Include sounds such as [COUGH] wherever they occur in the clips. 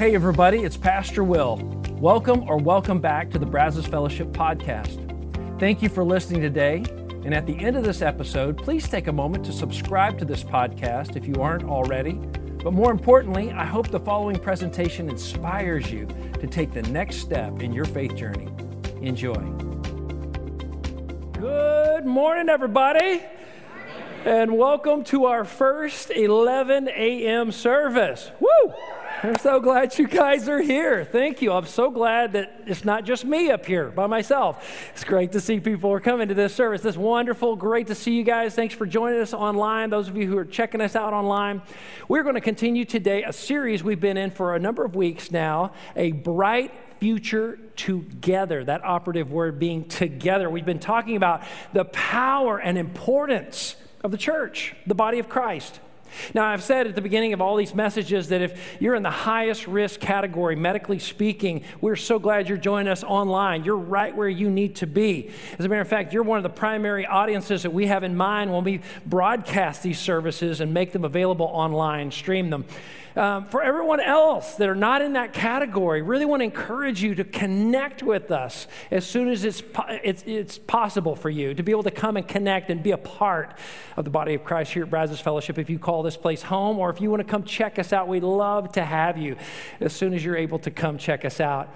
Hey, everybody, it's Pastor Will. Welcome or welcome back to the Brazos Fellowship podcast. Thank you for listening today. And at the end of this episode, please take a moment to subscribe to this podcast if you aren't already. But more importantly, I hope the following presentation inspires you to take the next step in your faith journey. Enjoy. Good morning, everybody. And welcome to our first 11 a.m. service. Woo! I'm so glad you guys are here. Thank you. I'm so glad that it's not just me up here by myself. It's great to see people are coming to this service. This wonderful. Great to see you guys. Thanks for joining us online. Those of you who are checking us out online, we're going to continue today a series we've been in for a number of weeks now. A bright future together. That operative word being together. We've been talking about the power and importance of the church, the body of Christ. Now, I've said at the beginning of all these messages that if you're in the highest risk category, medically speaking, we're so glad you're joining us online. You're right where you need to be. As a matter of fact, you're one of the primary audiences that we have in mind when we broadcast these services and make them available online, stream them. Um, for everyone else that are not in that category, really want to encourage you to connect with us as soon as it's, it's, it's possible for you to be able to come and connect and be a part of the body of Christ here at Brazos Fellowship. If you call this place home or if you want to come check us out, we'd love to have you as soon as you're able to come check us out.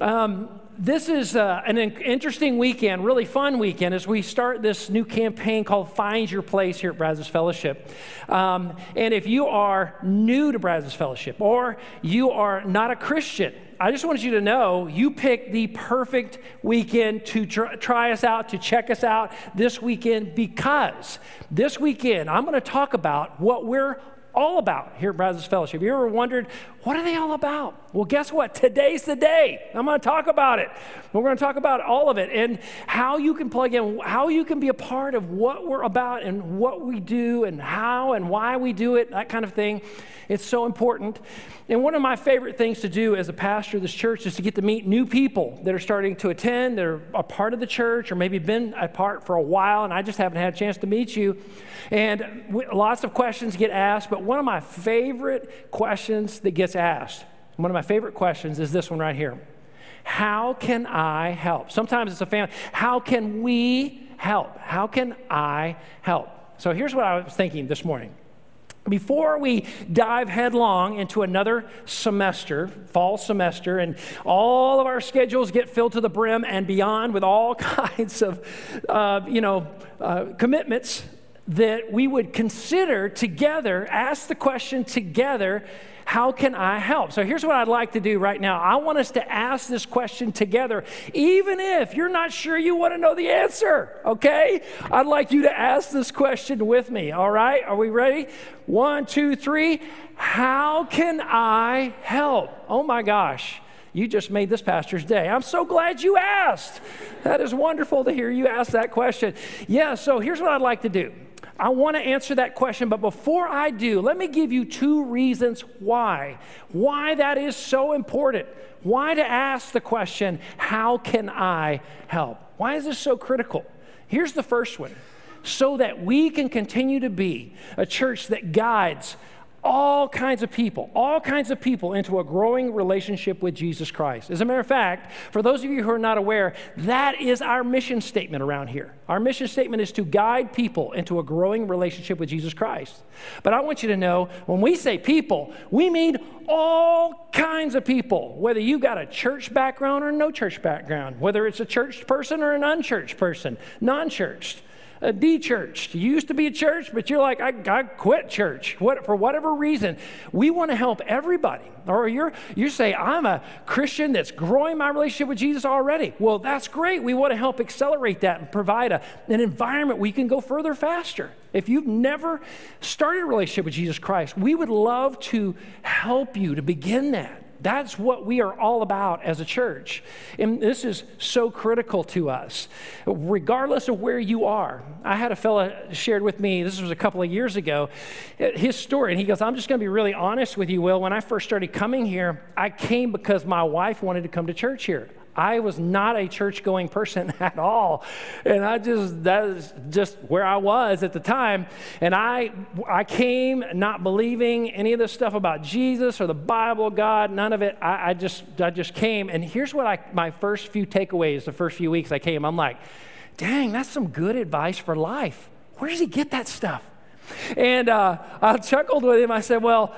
Um, this is uh, an interesting weekend, really fun weekend, as we start this new campaign called Find Your Place here at Brazos Fellowship. Um, and if you are new to Brazos Fellowship or you are not a Christian, I just want you to know you picked the perfect weekend to tr- try us out, to check us out this weekend because this weekend I'm going to talk about what we're all about here at Brazos Fellowship. You ever wondered, what are they all about? Well, guess what? Today's the day. I'm going to talk about it. We're going to talk about all of it and how you can plug in, how you can be a part of what we're about and what we do and how and why we do it, that kind of thing. It's so important. And one of my favorite things to do as a pastor of this church is to get to meet new people that are starting to attend, that are a part of the church, or maybe been a part for a while, and I just haven't had a chance to meet you. And lots of questions get asked, but one of my favorite questions that gets asked, one of my favorite questions is this one right here How can I help? Sometimes it's a family. How can we help? How can I help? So here's what I was thinking this morning. Before we dive headlong into another semester, fall semester, and all of our schedules get filled to the brim and beyond with all [LAUGHS] kinds of, uh, you know, uh, commitments, that we would consider together, ask the question together, how can I help? So here's what I'd like to do right now. I want us to ask this question together, even if you're not sure you want to know the answer, okay? I'd like you to ask this question with me, all right? Are we ready? One, two, three. How can I help? Oh my gosh. You just made this pastor's day. I'm so glad you asked. That is wonderful to hear you ask that question. Yeah, so here's what I'd like to do. I want to answer that question, but before I do, let me give you two reasons why. Why that is so important. Why to ask the question, How can I help? Why is this so critical? Here's the first one so that we can continue to be a church that guides all kinds of people, all kinds of people into a growing relationship with Jesus Christ. As a matter of fact, for those of you who are not aware, that is our mission statement around here. Our mission statement is to guide people into a growing relationship with Jesus Christ. But I want you to know when we say people, we mean all kinds of people, whether you've got a church background or no church background, whether it's a church person or an unchurched person, non churched Uh, a de-churched. You used to be a church, but you're like, I, I quit church. What, for whatever reason, we want to help everybody. Or you're, you say, I'm a Christian that's growing my relationship with Jesus already. Well, that's great. We want to help accelerate that and provide a, an environment where you can go further faster. If you've never started a relationship with Jesus Christ, we would love to help you to begin that. That's what we are all about as a church. And this is so critical to us, regardless of where you are. I had a fellow shared with me, this was a couple of years ago, his story. And he goes, I'm just going to be really honest with you, Will. When I first started coming here, I came because my wife wanted to come to church here. I was not a church going person [LAUGHS] at all. And I just, that is just where I was at the time. And I, I came not believing any of this stuff about Jesus or the Bible, God, none of it. I, I just, I just came. And here's what I, my first few takeaways the first few weeks I came. I'm like, dang, that's some good advice for life. Where does he get that stuff? And uh, I chuckled with him. I said, Well,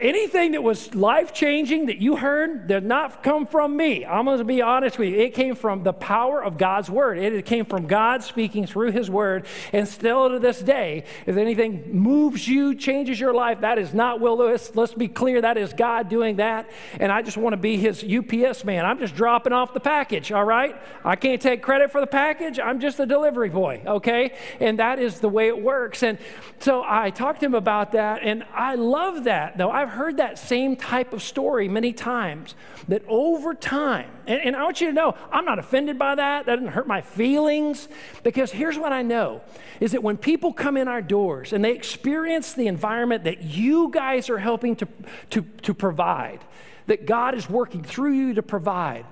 anything that was life changing that you heard did not come from me. I'm going to be honest with you. It came from the power of God's word. It came from God speaking through his word. And still to this day, if anything moves you, changes your life, that is not Will Lewis. Let's be clear, that is God doing that. And I just want to be his UPS man. I'm just dropping off the package, all right? I can't take credit for the package. I'm just a delivery boy, okay? And that is the way it works. And so I talked to him about that, and I love that, though. I've heard that same type of story many times, that over time, and, and I want you to know, I'm not offended by that. That doesn't hurt my feelings, because here's what I know is that when people come in our doors and they experience the environment that you guys are helping to, to, to provide, that God is working through you to provide,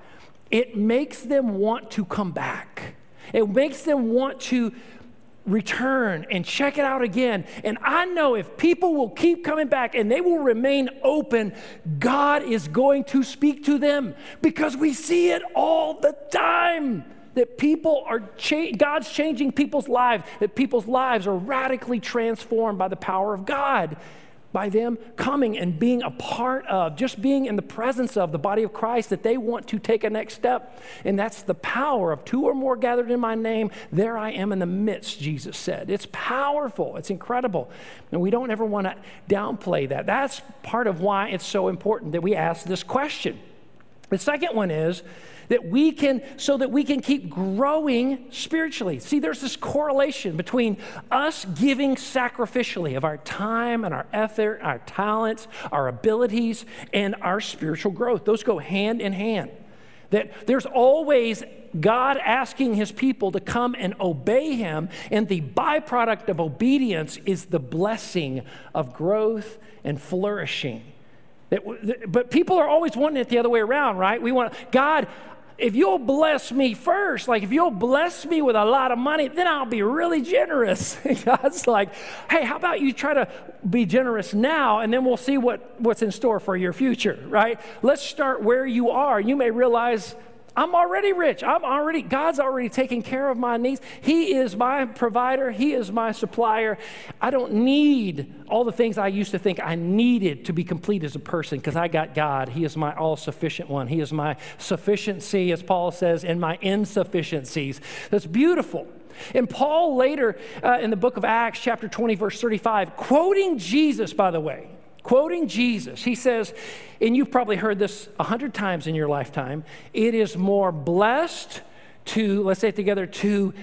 it makes them want to come back. It makes them want to return and check it out again. And I know if people will keep coming back and they will remain open, God is going to speak to them because we see it all the time. That people are, cha- God's changing people's lives, that people's lives are radically transformed by the power of God by them coming and being a part of, just being in the presence of the body of Christ, that they want to take a next step. And that's the power of two or more gathered in my name. There I am in the midst, Jesus said. It's powerful, it's incredible. And we don't ever want to downplay that. That's part of why it's so important that we ask this question. The second one is, that we can so that we can keep growing spiritually see there's this correlation between us giving sacrificially of our time and our effort our talents our abilities and our spiritual growth those go hand in hand that there's always God asking his people to come and obey him, and the byproduct of obedience is the blessing of growth and flourishing. That, but people are always wanting it the other way around, right? We want, God, if you'll bless me first, like if you'll bless me with a lot of money, then I'll be really generous. [LAUGHS] God's like, hey, how about you try to be generous now and then we'll see what, what's in store for your future, right? Let's start where you are. You may realize I'm already rich. I'm already, God's already taking care of my needs. He is my provider, He is my supplier. I don't need all the things I used to think I needed to be complete as a person because I got God. He is my all sufficient one. He is my sufficiency, as Paul says, in my insufficiencies. That's beautiful. And Paul later uh, in the book of Acts, chapter 20, verse 35, quoting Jesus, by the way, quoting Jesus, he says, and you've probably heard this a hundred times in your lifetime it is more blessed to, let's say it together, to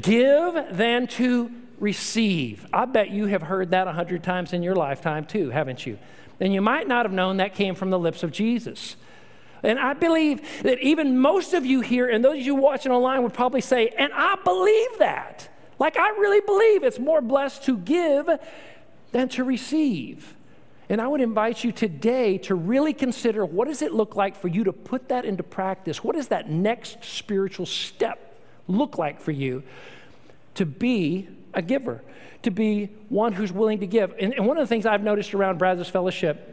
give than to receive. I bet you have heard that a hundred times in your lifetime too, haven't you? And you might not have known that came from the lips of Jesus. And I believe that even most of you here and those of you watching online would probably say, and I believe that. Like, I really believe it's more blessed to give than to receive. And I would invite you today to really consider what does it look like for you to put that into practice? What does that next spiritual step look like for you to be a giver, to be one who's willing to give? And, and one of the things I've noticed around Brazos Fellowship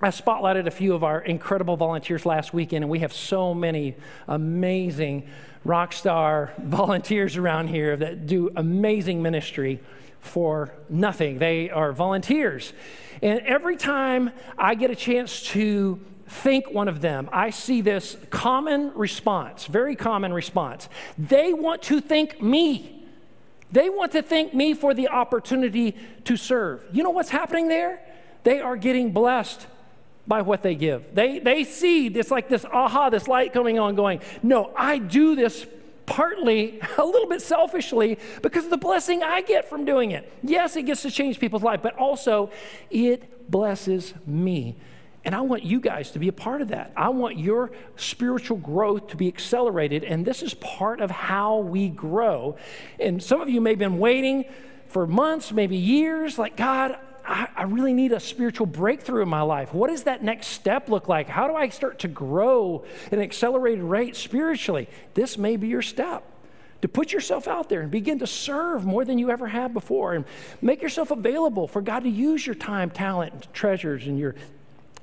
I spotlighted a few of our incredible volunteers last weekend, and we have so many amazing rock star [LAUGHS] volunteers around here that do amazing ministry for nothing. They are volunteers. And every time I get a chance to thank one of them, I see this common response, very common response. They want to thank me. They want to thank me for the opportunity to serve. You know what's happening there? They are getting blessed by what they give. They, they see this like this aha, this light coming on, going, No, I do this partly [LAUGHS] a little bit selfishly because of the blessing I get from doing it. Yes, it gets to change people's life, but also it blesses me. And I want you guys to be a part of that. I want your spiritual growth to be accelerated, and this is part of how we grow. And some of you may have been waiting for months, maybe years, like, God, I, I really need a spiritual breakthrough in my life. What does that next step look like? How do I start to grow at an accelerated rate spiritually? This may be your step to put yourself out there and begin to serve more than you ever have before and make yourself available for God to use your time, talent, treasures, and your,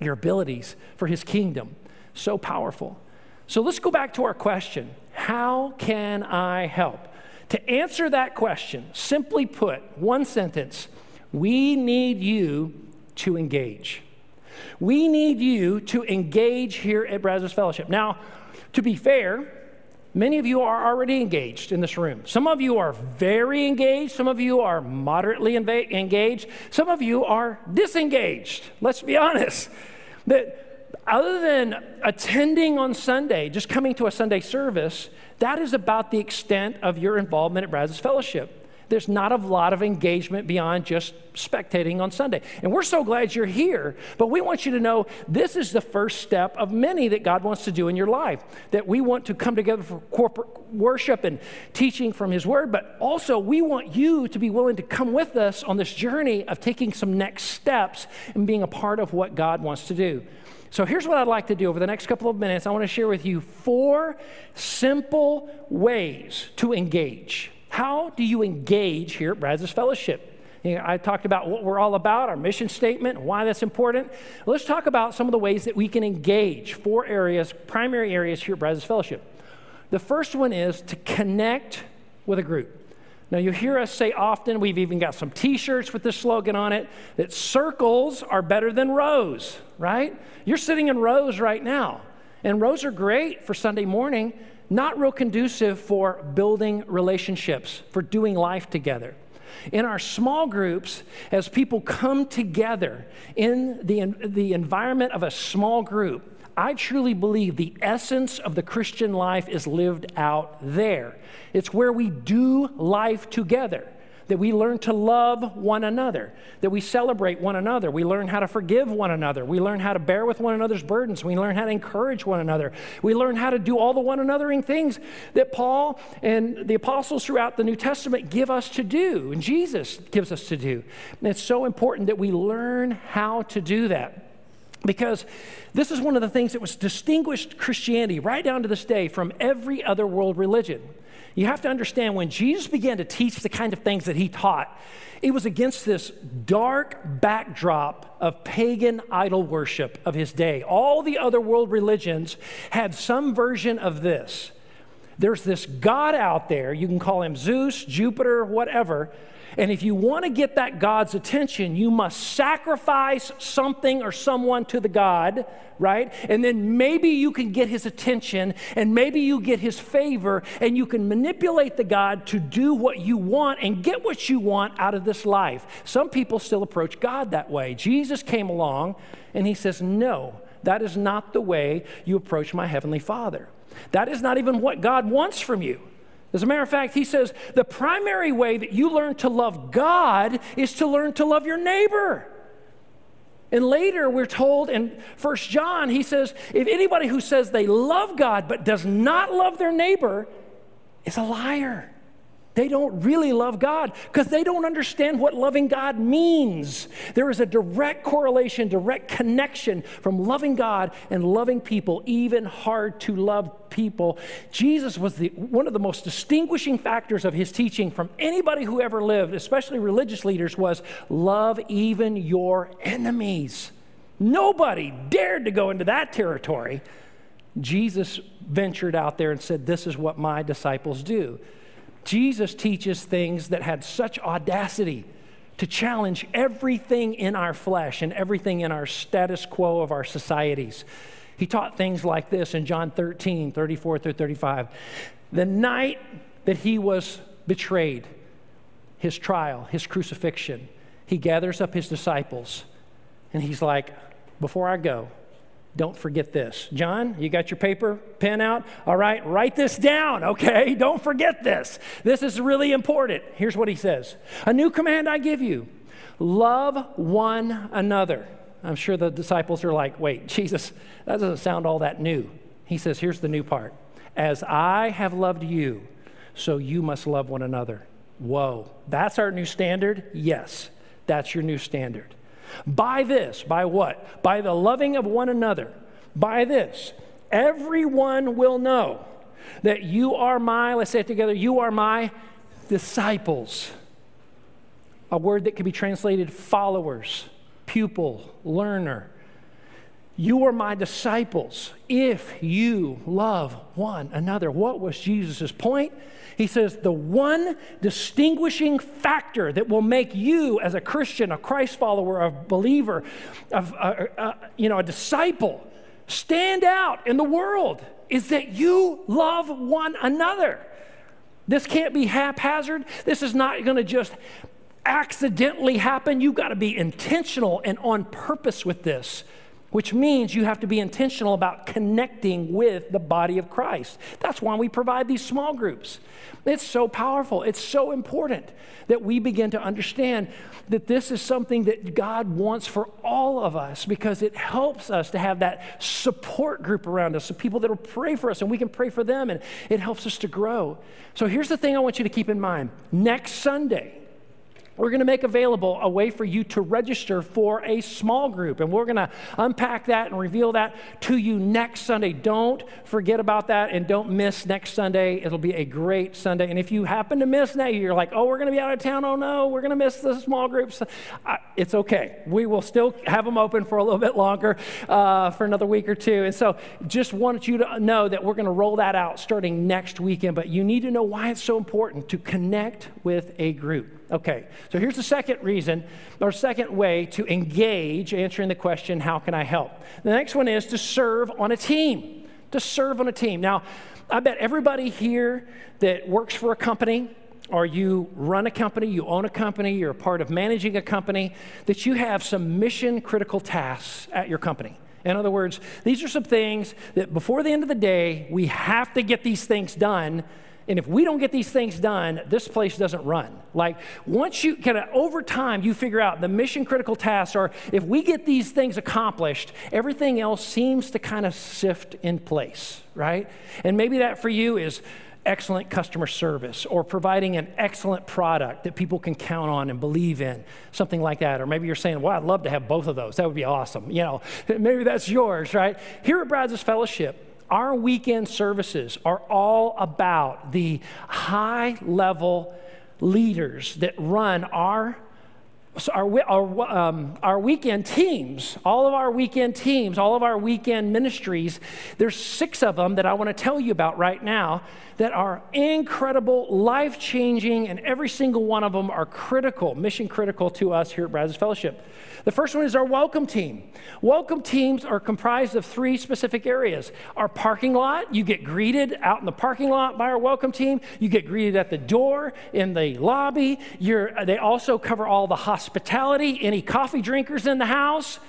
your abilities for His kingdom. So powerful. So let's go back to our question How can I help? To answer that question, simply put, one sentence we need you to engage. We need you to engage here at Brazos Fellowship. Now, to be fair, Many of you are already engaged in this room. Some of you are very engaged. Some of you are moderately engaged. Some of you are disengaged. Let's be honest. That other than attending on Sunday, just coming to a Sunday service, that is about the extent of your involvement at Brazos Fellowship there's not a lot of engagement beyond just spectating on Sunday. And we're so glad you're here, but we want you to know this is the first step of many that God wants to do in your life. That we want to come together for corporate worship and teaching from His Word, but also we want you to be willing to come with us on this journey of taking some next steps and being a part of what God wants to do. So here's what I'd like to do over the next couple of minutes. I want to share with you four simple ways to engage. How do you engage here at Brazos Fellowship? You know, I talked about what we're all about, our mission statement, why that's important. Let's talk about some of the ways that we can engage. Four areas, primary areas here at Brazos Fellowship. The first one is to connect with a group. Now, you hear us say often, we've even got some t shirts with this slogan on it, that circles are better than rows, right? You're sitting in rows right now, and rows are great for Sunday morning, not real conducive for building relationships, for doing life together. In our small groups, as people come together in the, the environment of a small group, I truly believe the essence of the Christian life is lived out there. It's where we do life together that we learn to love one another, that we celebrate one another, we learn how to forgive one another, we learn how to bear with one another's burdens, we learn how to encourage one another, we learn how to do all the one anothering things that Paul and the apostles throughout the New Testament give us to do, and Jesus gives us to do. And it's so important that we learn how to do that. Because this is one of the things that was distinguished Christianity right down to this day from every other world religion. You have to understand when Jesus began to teach the kind of things that he taught, it was against this dark backdrop of pagan idol worship of his day. All the other world religions had some version of this. There's this God out there, you can call him Zeus, Jupiter, whatever, and if you want to get that God's attention, you must sacrifice something or someone to the God, right? And then maybe you can get his attention and maybe you get his favor and you can manipulate the God to do what you want and get what you want out of this life. Some people still approach God that way. Jesus came along and he says, No, that is not the way you approach my heavenly Father. That is not even what God wants from you. As a matter of fact, he says the primary way that you learn to love God is to learn to love your neighbor. And later we're told in First John, he says, if anybody who says they love God but does not love their neighbor is a liar. They don't really love God because they don't understand what loving God means. There is a direct correlation, direct connection from loving God and loving people, even hard to love people. Jesus was the, one of the most distinguishing factors of his teaching from anybody who ever lived, especially religious leaders, was love even your enemies. Nobody dared to go into that territory. Jesus ventured out there and said, This is what my disciples do. Jesus teaches things that had such audacity to challenge everything in our flesh and everything in our status quo of our societies. He taught things like this in John 13, 34 through 35. The night that he was betrayed, his trial, his crucifixion, he gathers up his disciples and he's like, Before I go, don't forget this. John, you got your paper, pen out? All right, write this down, okay? [LAUGHS] Don't forget this. This is really important. Here's what he says A new command I give you love one another. I'm sure the disciples are like, wait, [LAUGHS] Jesus, that doesn't sound all that new. He says, here's the new part As I have loved you, so you must love one another. Whoa, that's our new standard? Yes. That's your new standard. By this, by what? By the loving of one another. By this, everyone will know that you are my, let's say it together, you are my disciples. A word that can be translated followers, pupil, learner. You are my disciples if you love one another. What was Jesus' point? He says the one distinguishing factor that will make you, as a Christian, a Christ follower, a believer, a, a, a, you know, a disciple, stand out in the world is that you love one another. This can't be haphazard. This is not going to just accidentally happen. You've got to be intentional and on purpose with this, which means you have to be intentional about connecting with the body of Christ. That's why we provide these small groups. It's so powerful. It's so important that we begin to understand that this is something that God wants for all of us because it helps us to have that support group around us, so people that will pray for us and we can pray for them, and it helps us to grow. So here's the thing I want you to keep in mind next Sunday, we're going to make available a way for you to register for a small group. And we're going to unpack that and reveal that to you next Sunday. Don't forget about that and don't miss next Sunday. It'll be a great Sunday. And if you happen to miss that, you're like, oh, we're going to be out of town. Oh, no, we're going to miss the small groups. It's okay. We will still have them open for a little bit longer, uh, for another week or two. And so just wanted you to know that we're going to roll that out starting next weekend. But you need to know why it's so important to connect with a group. Okay, so here's the second reason, or second way to engage answering the question, how can I help? The next one is to serve on a team. To serve on a team. Now, I bet everybody here that works for a company, or you run a company, you own a company, you're a part of managing a company, that you have some mission critical tasks at your company. In other words, these are some things that before the end of the day, we have to get these things done and if we don't get these things done, this place doesn't run. Like once you kind of over time, you figure out the mission critical tasks are if we get these things accomplished, everything else seems to kind of sift in place, right? And maybe that for you is excellent customer service or providing an excellent product that people can count on and believe in, something like that. Or maybe you're saying, well, I'd love to have both of those. That would be awesome. You know, [LAUGHS] maybe that's yours, right? Here at Brazos Fellowship, our weekend services are all about the high level leaders that run our so our, our, um, our weekend teams, all of our weekend teams, all of our weekend ministries, there's six of them that I want to tell you about right now that are incredible, life changing, and every single one of them are critical, mission critical to us here at Brazos Fellowship. The first one is our welcome team. Welcome teams are comprised of three specific areas. Our parking lot, you get greeted out in the parking lot by our welcome team. You get greeted at the door, in the lobby. You're, they also cover all the hospitality, any coffee drinkers in the house.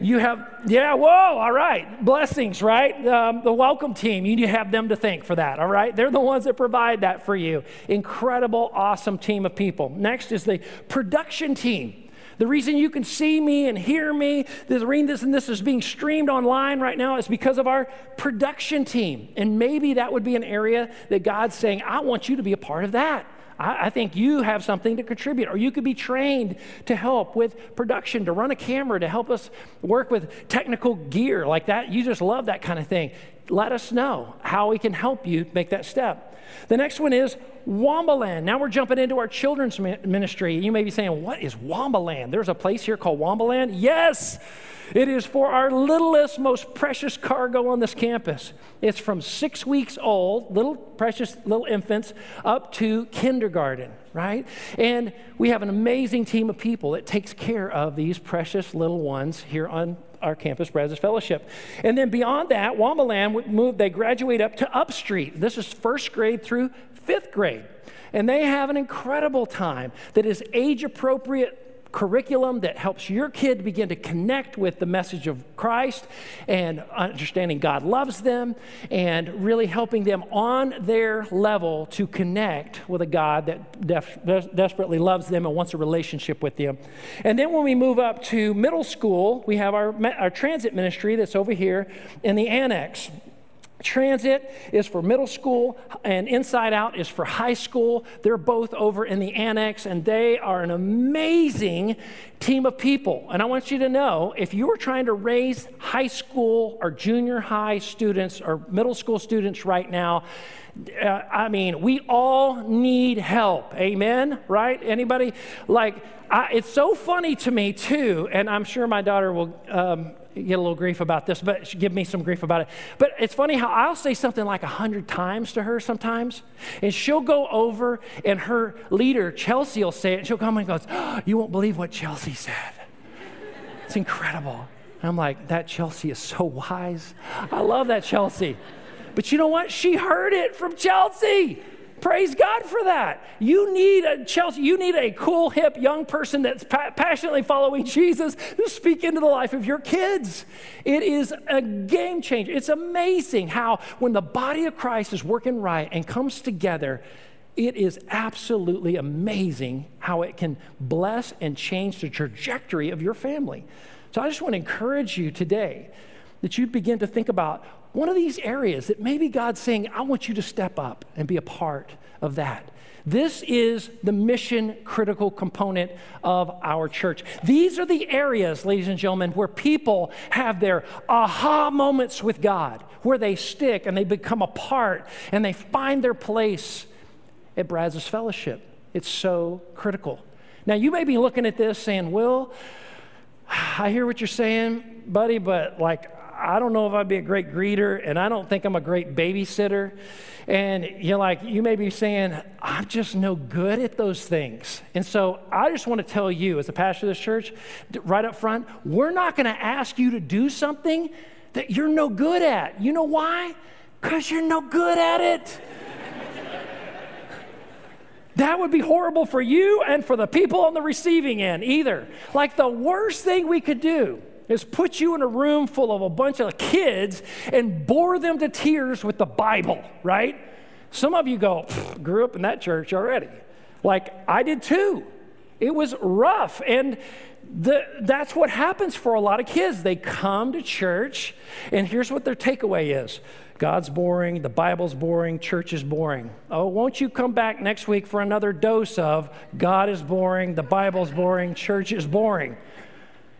You have, yeah, whoa, all right. Blessings, right? Um, the welcome team, you have them to thank for that, all right? They're the ones that provide that for you. Incredible, awesome team of people. Next is the production team. The reason you can see me and hear me, the reason this and this is being streamed online right now is because of our production team. And maybe that would be an area that God's saying, I want you to be a part of that. I, I, think you have something to contribute, or you could be trained to help with production, to run a camera, to help us work with technical gear like that. You just love that kind of thing. Let us know how we can help you make that step. The next one is Waumba Land. Now we're jumping into our children's ministry. You may be saying, What is Waumba Land? There's a place here called Waumba Land? Yes, it is for our littlest, most precious cargo on this campus. It's from six weeks old, little precious little infants, up to kindergarten, right? And we have an amazing team of people that takes care of these precious little ones here on our campus, Brazos Fellowship. And then beyond that, Waumba Land moved, they graduate up to Upstreet. This is first grade through fifth grade. And they have an incredible time that is age appropriate curriculum that helps your kid begin to connect with the message of Christ and understanding God loves them and really helping them on their level to connect with a God that def- desperately loves them and wants a relationship with them. And then when we move up to middle school, we have our, our transit ministry that's over here in the annex. Transit is for middle school, and Inside Out is for high school. They're both over in the annex, and they are an amazing team of people. And I want you to know if you are trying to raise high school or junior high students or middle school students right now, uh, I mean, we all need help. Amen? Right? Anybody? Like, I, it's so funny to me, too, and I'm sure my daughter will. Um, get a little grief about this, but she give me some grief about it. But it's funny how I'll say something like a hundred times to her sometimes, and she'll go over, and her leader Chelsea will say it, and she'll come and goes, oh, "You won't believe what Chelsea said." It's incredible. And I'm like, that Chelsea is so wise. I love that Chelsea. But you know what? She heard it from Chelsea. Praise God for that. You need a Chelsea, you need a cool, hip young person that's pa- passionately following [LAUGHS] Jesus to speak into the life of your kids. It is a game changer. It's amazing how, when the body of Christ is working right and comes together, it is absolutely amazing how it can bless and change the trajectory of your family. So I just want to encourage you today that you begin to think about one of these areas that maybe God's saying, I want you to step up and be a part of that. This is the mission critical component of our church. These are the areas, ladies and gentlemen, where people have their aha moments with God, where they stick and they become a part and they find their place at Brazos Fellowship. It's so critical. Now, you may be looking at this saying, Will, [SIGHS] I hear what you're saying, buddy, but like, I don't know if I'd be a great greeter, and I don't think I'm a great babysitter. And you're like, you may be saying, I'm just no good at those things. And so I just want to tell you, as a pastor of this church, right up front, we're not going to ask you to do something that you're no good at. You know why? Because you're no good at it. That would be horrible for you and for the people on the receiving end, either. Like the worst thing we could do is put you in a room full of a bunch of kids and bore them to tears with the Bible, right? Some of you go, grew up in that church already. Like I did too. It was rough. And the, that's what happens for a lot of kids. They come to church, and here's what their takeaway is God's boring, the Bible's boring, church is boring. Oh, won't you come back next week for another dose of God is boring, the Bible's boring, church is boring?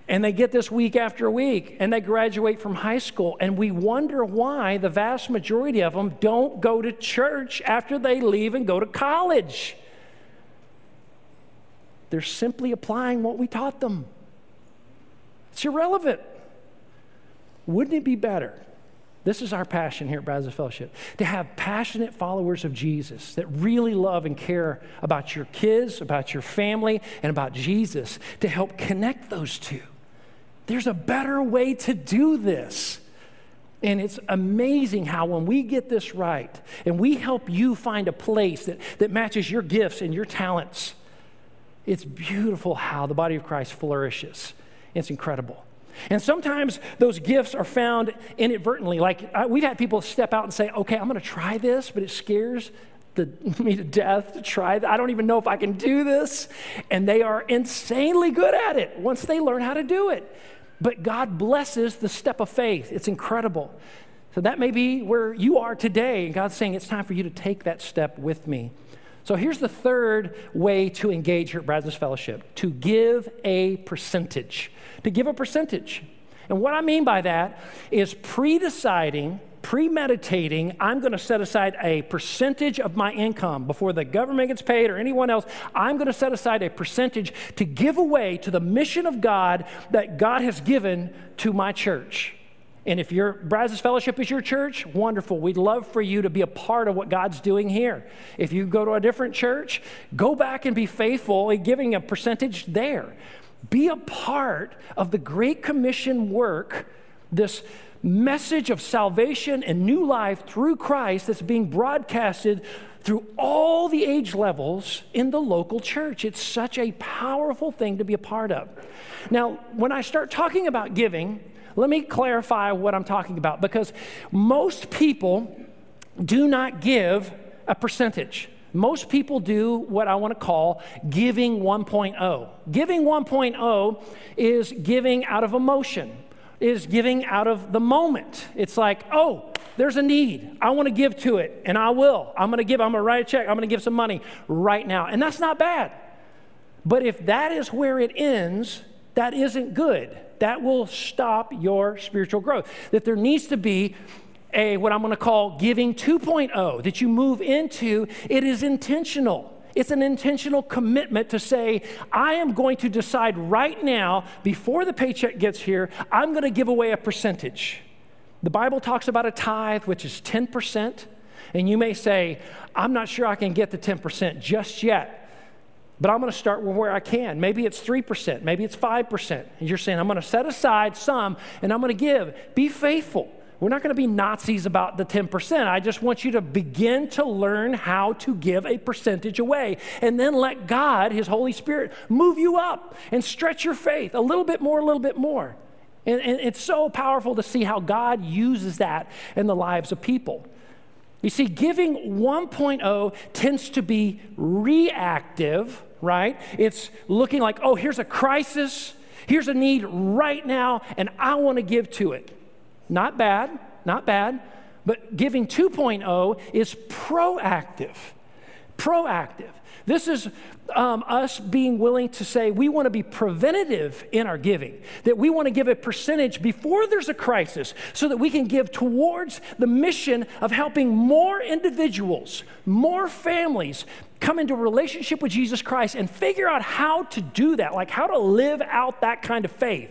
And they get this week after week, and they graduate from high school. And we wonder why the vast majority of them don't go to church after they leave and go to college. They're simply applying what we taught them. It's irrelevant. Wouldn't it be better? This is our passion here at Brazos Fellowship to have passionate followers of Jesus that really love and care about your kids, about your family, and about Jesus to help connect those two. There's a better way to do this. And it's amazing how when we get this right and we help you find a place that, that matches your gifts and your talents, it's beautiful how the body of Christ flourishes. It's incredible. And sometimes those gifts are found inadvertently. Like I, we've had people step out and say, okay, I'm going to try this, but it scares the, [LAUGHS] me to death to try that. I don't even know if I can do this. And they are insanely good at it once they learn how to do it. But God blesses the step of faith. It's incredible. So that may be where you are today. And God's saying it's time for you to take that step with me. So here's the third way to engage here at Brazos Fellowship to give a percentage. To give a percentage. And what I mean by that is pre deciding premeditating, I'm going to set aside a percentage of my income before the government gets paid or anyone else. I'm going to set aside a percentage to give away to the mission of God that God has given to my church. And if your Brazos Fellowship is your church, wonderful. We'd love for you to be a part of what God's doing here. If you go to a different church, go back and be faithful in giving a percentage there. Be a part of the Great Commission work, this message of salvation and new life through Christ that's being broadcasted through all the age levels in the local church. It's such a powerful thing to be a part of. Now, when I start talking about giving, let me clarify what I'm talking about because most people do not give a percentage. Most people do what I want to call giving 1.0. Giving 1.0 is giving out of emotion is giving out of the moment. It's like, oh, there's a need. I want to give to it, and I will. I'm going to give, I'm going to write a check, I'm going to give some money right now. And that's not bad. But if that is where it ends, that isn't good. That will stop your spiritual growth. That there needs to be a what I'm going to call giving 2.0 that you move into. It is intentional. It's an intentional commitment to say, I am going to decide right now, before the paycheck gets here, I'm going to give away a percentage. The Bible talks about a tithe, which is 10%. And you may say, I'm not sure I can get the 10% just yet. But I'm going to start where I can. Maybe it's 3%, maybe it's 5%. And you're saying, I'm going to set aside some and I'm going to give. Be faithful. We're not going to be Nazis about the 10%. I just want you to begin to learn how to give a percentage away and then let God, His Holy Spirit, move you up and stretch your faith a little bit more, a little bit more. And, and it's so powerful to see how God uses that in the lives of people. You see, giving 1.0 tends to be reactive right? It's looking like, oh, here's a crisis, here's a need right now, and I want to give to it. Not bad, not bad. But giving 2.0 is proactive. Proactive. This is um, us being willing to say we want to be preventative in our giving, that we want to give a percentage before there's a crisis so that we can give towards the mission of helping more individuals, more families come into a relationship with Jesus Christ and figure out how to do that, like how to live out that kind of faith.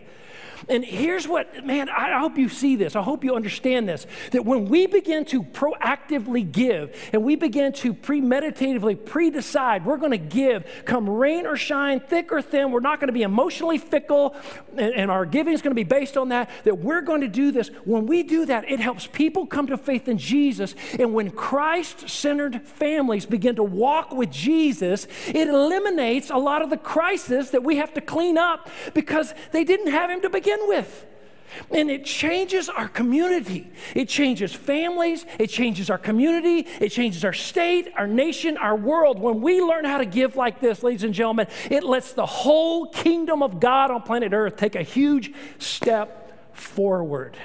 And here's what, man, I hope you see this. I hope you understand this that when we begin to proactively give and we begin to premeditatively pre decide we're going to give, come rain or shine, thick or thin, we're not going to be emotionally fickle, and, and our giving is going to be based on that, that we're going to do this. When we do that, it helps people come to faith in Jesus. And when Christ centered families begin to walk with Jesus, it eliminates a lot of the crisis that we have to clean up because they didn't have Him to begin begin with. And it changes our community. It changes families. It changes our community. It changes our state, our nation, our world. When we learn how to give like this, ladies and gentlemen, it lets the whole kingdom of God on planet Earth take a huge step forward.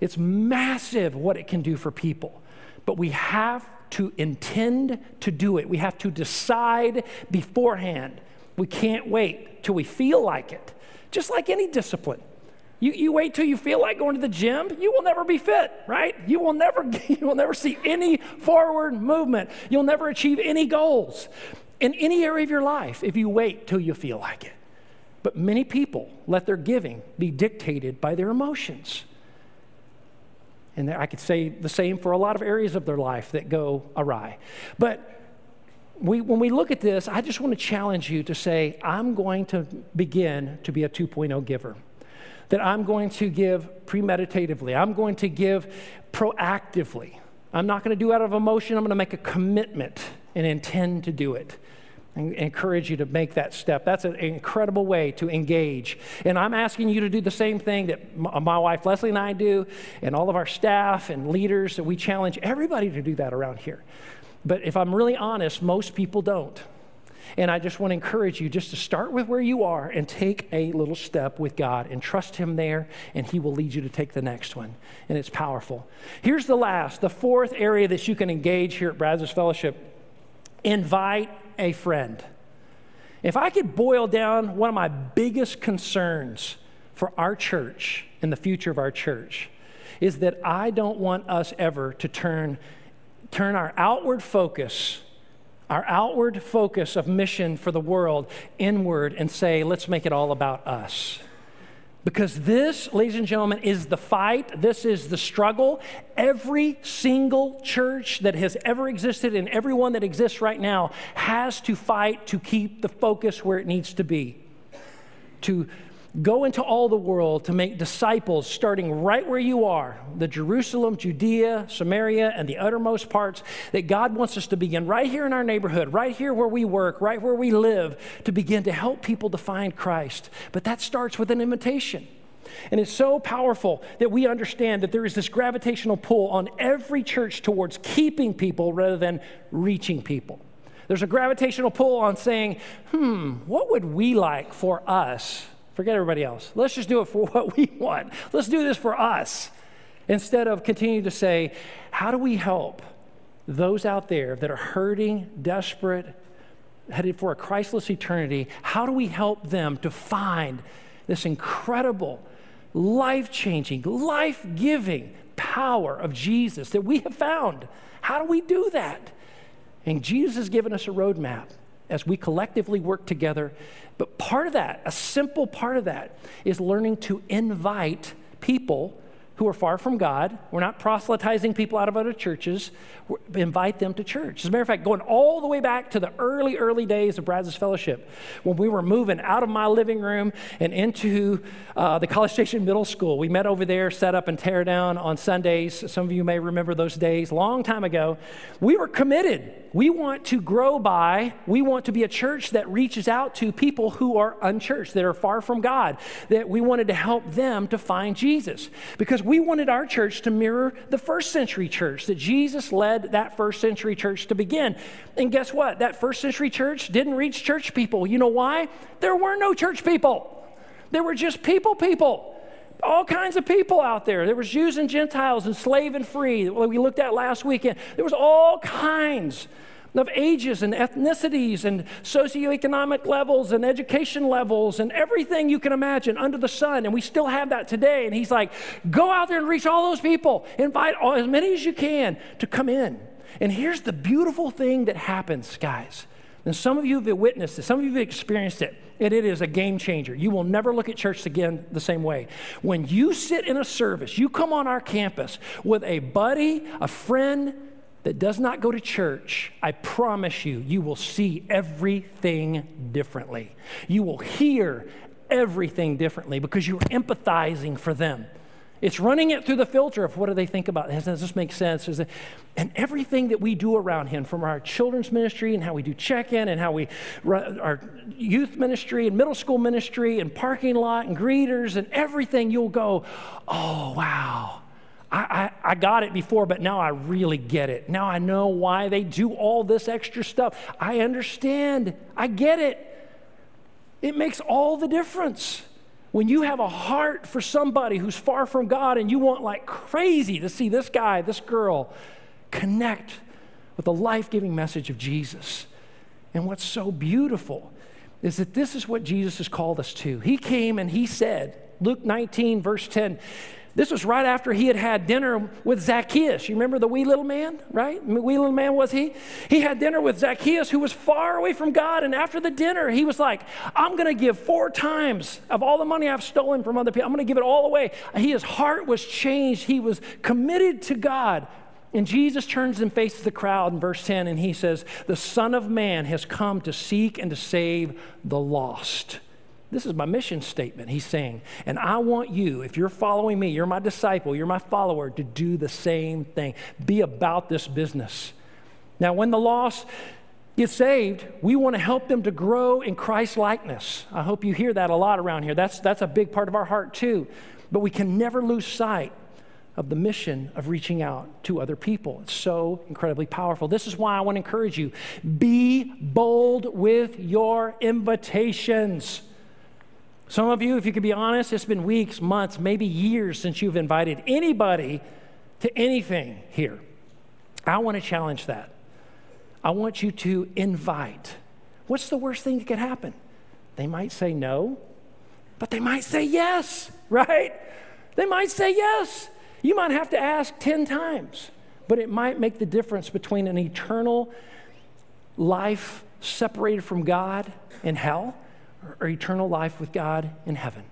It's massive what it can do for people. But we have to intend to do it, we have to decide beforehand. We can't wait till we feel like it just like any discipline. You, you wait till you feel like going to the gym, you will never be fit, right? You will never, [LAUGHS] you will never see any forward movement. You'll never achieve any goals in any area of your life if you wait till you feel like it. But many people let their giving be dictated by their emotions. And I could say the same for a lot of areas of their life that go awry. But we, when we look at this, I just want to challenge you to say, I'm going to begin to be a 2.0 giver. That I'm going to give premeditatively, I'm going to give proactively. I'm not going to do out of emotion, I'm going to make a commitment and intend to do it. I encourage you to make that step. That's an incredible way to engage. And I'm asking you to do the same thing that uh, my wife Leslie and I do, and all of our staff and leaders that we challenge everybody to do that around here. But if I'm really honest, most people don't. And I just want to encourage you just to start with where you are and take a little step with God and trust Him there, and He will lead you to take the next one. And it's powerful. Here's the last, the fourth area that you can engage here at Brazos Fellowship invite a friend. If I could boil down one of my biggest concerns for our church and the future of our church, is that I don't want us ever to turn turn our outward focus, our outward focus of mission for the world inward and say, let's make it all about us. Because this, ladies and gentlemen, is the fight. This is the struggle. Every single church that has ever existed and everyone that exists right now has to fight to keep the focus where it needs to be. To Go into all the world to make disciples, starting right where you are the Jerusalem, Judea, Samaria, and the uttermost parts. That God wants us to begin right here in our neighborhood, right here where we work, right where we live, to begin to help people to find Christ. But that starts with an invitation. And it's so powerful that we understand that there is this gravitational pull on every church towards keeping people rather than reaching people. There's a gravitational pull on saying, hmm, what would we like for us Forget everybody else. Let's just do it for [LAUGHS] what we want. Let's do this for us. Instead of continuing to say, how do we help those out there that are hurting, desperate, headed for a Christless eternity? How do we help them to find this incredible, life changing, life giving power of Jesus that we have found? How do we do that? And Jesus has given us a roadmap as we collectively work together. But part of that, a simple part of that, is learning to invite people who are far from God. We're not proselytizing people out of other churches. We invite them to church. As a matter of fact, going all the way back to the early, early days of Brazos Fellowship, when we were moving out of my living room and into uh, the College Station Middle School, we met over there, set up and tear down on Sundays. Some of you may remember those days, long time ago. We were committed. We want to grow by, we want to be a church that reaches out to people who are unchurched, that are far from God, that we wanted to help them to find Jesus. Because we wanted our church to mirror the first century church, that Jesus led that first century church to begin. And guess what? That first century church didn't reach church people. You know why? There were no church people, there were just people, people all kinds of people out there. There was Jews and Gentiles and slave and free we looked at last weekend. There was all kinds of ages and ethnicities and socioeconomic levels and education levels and everything you can imagine under the sun. And we still have that today. And he's like, go out there and reach all those people. Invite all, as many as you can to come in. And here's the beautiful thing that happens, guys. And some of you have witnessed it, some of you have experienced it, and it is a game changer. You will never look at church again the same way. When you sit in a service, you come on our campus with a buddy, a friend, that does not go to church, I promise you, you will see everything differently. You will hear everything differently because you're empathizing for them. It's running it through the filter of what do they think about this? Does this make sense? It, and everything that we do around him, from our children's ministry and how we do check in and how we run our youth ministry and middle school ministry and parking lot and greeters and everything, you'll go, oh, wow. I, I, I, got it before, but now I really get it. Now I know why they do all this extra stuff. I understand. I get it. It makes all the difference. When you have a heart for somebody who's far from God and you want like crazy to see this guy, this girl connect with the life giving message of Jesus. And what's so beautiful is that this is what Jesus has called us to. He came and he said, Luke 19, verse 10, this was right after he had had dinner with Zacchaeus. You remember the wee little man, right? Wee little man was he? He had dinner with Zacchaeus, who was far away from God. And after the dinner, he was like, I'm going to give four times of all the money I've stolen from other people. I'm going to give it all away. His heart was changed. He was committed to God. And Jesus turns and faces the crowd in verse 10, and he says, The Son of Man has come to seek and to save the lost. This is my mission statement, he's saying. And I want you, if you're following me, you're my disciple, you're my follower, to do the same thing. Be about this business. Now, when the lost get saved, we want to help them to grow in Christ likeness. I hope you hear that a lot around here. That's, that's a big part of our heart, too. But we can never lose sight of the mission of reaching out to other people. It's so incredibly powerful. This is why I want to encourage you be bold with your invitations. Some of you, if you could be honest, it's been weeks, months, maybe years since you've invited anybody to anything here. I want to challenge that. I want you to invite. What's the worst thing that could happen? They might say no, but they might say yes, [LAUGHS] right? They might say yes. You might have to ask 10 times, but it might make the difference between an eternal life separated from God in hell or eternal life with God in heaven.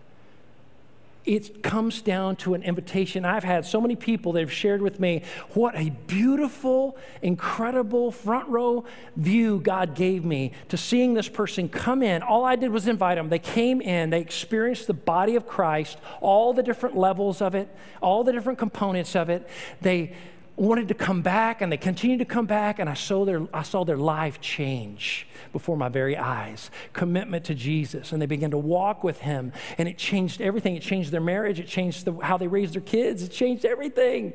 It comes down to an invitation. I've had so many people that have shared with me what a beautiful, incredible front row view God gave me to seeing this person come in. All I did was invite them. They came in, they experienced the body of Christ, all the different levels of it, all the different components of it. They wanted to come back and they continued to come back, and I saw their, I saw their life change before my very eyes. Commitment to Jesus. And they began to walk with Him, and it changed everything. It changed their marriage, it changed the, how they raised their kids, it changed everything.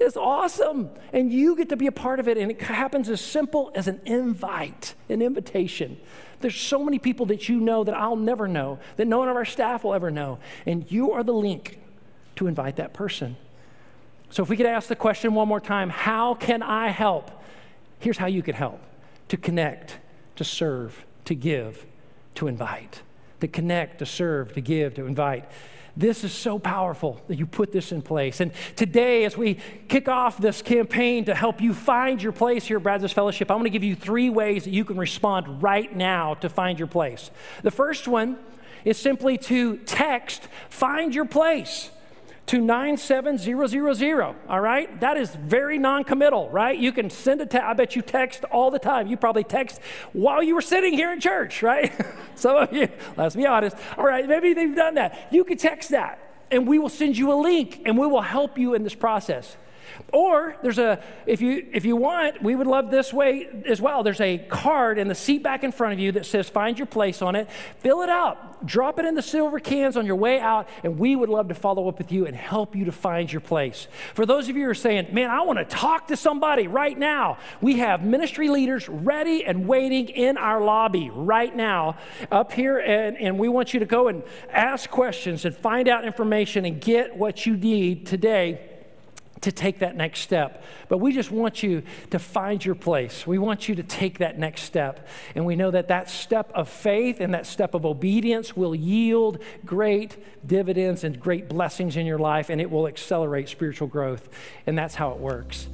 It's awesome. And you get to be a part of it, and it happens as simple as an invite, an invitation. There's so many people that you know that I'll never know, that no one of our staff will ever know. And you are the link to invite that person. So, if we could ask the question one more time how can I help? Here's how you could help to connect, to serve, to give, to invite. To connect, to serve, to give, to invite. This is so powerful that you put this in place. And today, as we kick off this campaign to help you find your place here at Brazos Fellowship, I'm going to give you three ways that you can respond right now to find your place. The first one is simply to text, find your place to 97000. All right? That is very non committal, right? You can send a text. I bet you text all the time. You probably text while you were sitting here in church, right? [LAUGHS] Some of you, let's be honest. All right, maybe they've done that. You can text that, and we will send you a link, and we will help you in this process. Or there's a, if you, if you want, we would love this way as well. There's a card in the seat back in front of you that says find your place on it. Fill it out, drop it in the silver cans on your way out, and we would love to follow up with you and help you to find your place. For those of you who are saying, man, I want to talk to somebody right now, we have ministry leaders ready and waiting in our lobby right now up here, and, and we want you to go and ask questions and find out information and get what you need today to take that next step. But we just want you to find your place. We want you to take that next step. And we know that that step of faith and that step of obedience will yield great dividends and great blessings in your life, and it will accelerate spiritual growth. And that's how it works.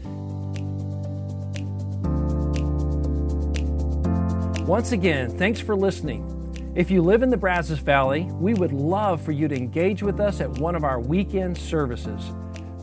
Once again, thanks for listening. If you live in the Brazos Valley, we would love for you to engage with us at one of our weekend services.